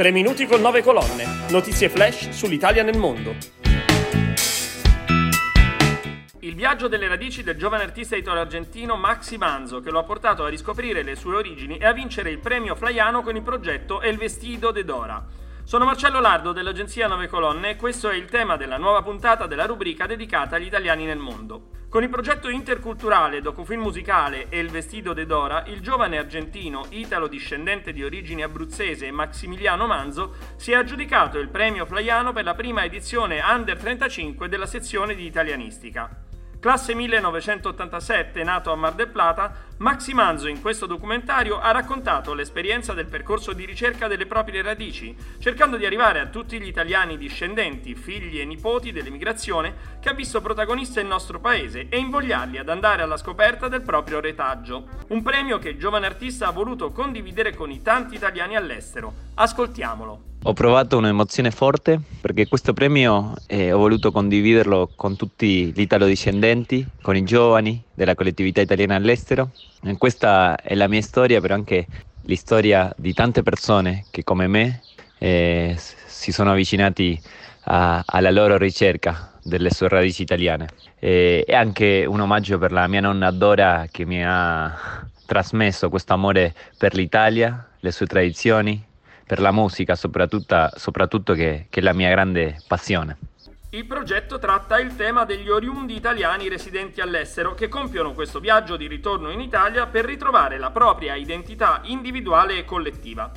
3 minuti con 9 colonne. Notizie flash sull'Italia nel mondo. Il viaggio delle radici del giovane artista italo-argentino Maxi Manzo, che lo ha portato a riscoprire le sue origini e a vincere il premio Flaiano con il progetto El Vestido de Dora. Sono Marcello Lardo dell'agenzia Nove Colonne e questo è il tema della nuova puntata della rubrica dedicata agli italiani nel mondo. Con il progetto interculturale docufilm musicale E il vestito de Dora, il giovane argentino italo-discendente di origini abruzzese Maximiliano Manzo si è aggiudicato il premio Flaiano per la prima edizione Under 35 della sezione di italianistica. Classe 1987, nato a Mar del Plata, Maxi Manzo in questo documentario ha raccontato l'esperienza del percorso di ricerca delle proprie radici, cercando di arrivare a tutti gli italiani discendenti, figli e nipoti dell'emigrazione che ha visto protagonista il nostro paese e invogliarli ad andare alla scoperta del proprio retaggio. Un premio che il giovane artista ha voluto condividere con i tanti italiani all'estero. Ascoltiamolo. Ho provato un'emozione forte perché questo premio eh, ho voluto condividerlo con tutti gli italo-discendenti, con i giovani della collettività italiana all'estero. E questa è la mia storia, però anche la storia di tante persone che come me eh, si sono avvicinati a, alla loro ricerca delle sue radici italiane. E, e anche un omaggio per la mia nonna Dora che mi ha trasmesso questo amore per l'Italia, le sue tradizioni, per la musica soprattutto, soprattutto che, che è la mia grande passione. Il progetto tratta il tema degli oriundi italiani residenti all'estero che compiono questo viaggio di ritorno in Italia per ritrovare la propria identità individuale e collettiva.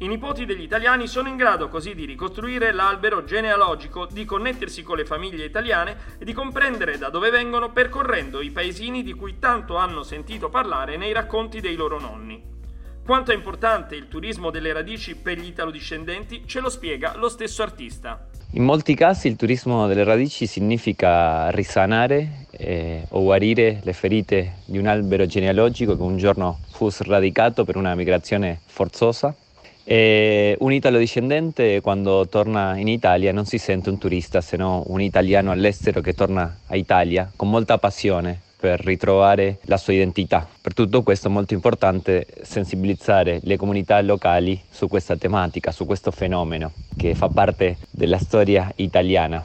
I nipoti degli italiani sono in grado così di ricostruire l'albero genealogico, di connettersi con le famiglie italiane e di comprendere da dove vengono percorrendo i paesini di cui tanto hanno sentito parlare nei racconti dei loro nonni. Quanto è importante il turismo delle radici per gli italodiscendenti ce lo spiega lo stesso artista. In molti casi il turismo delle radici significa risanare eh, o guarire le ferite di un albero genealogico che un giorno fu sradicato per una migrazione forzosa. E un italo-discendente quando torna in Italia non si sente un turista, se no un italiano all'estero che torna a Italia con molta passione per ritrovare la sua identità. Per tutto questo è molto importante sensibilizzare le comunità locali su questa tematica, su questo fenomeno che fa parte della storia italiana.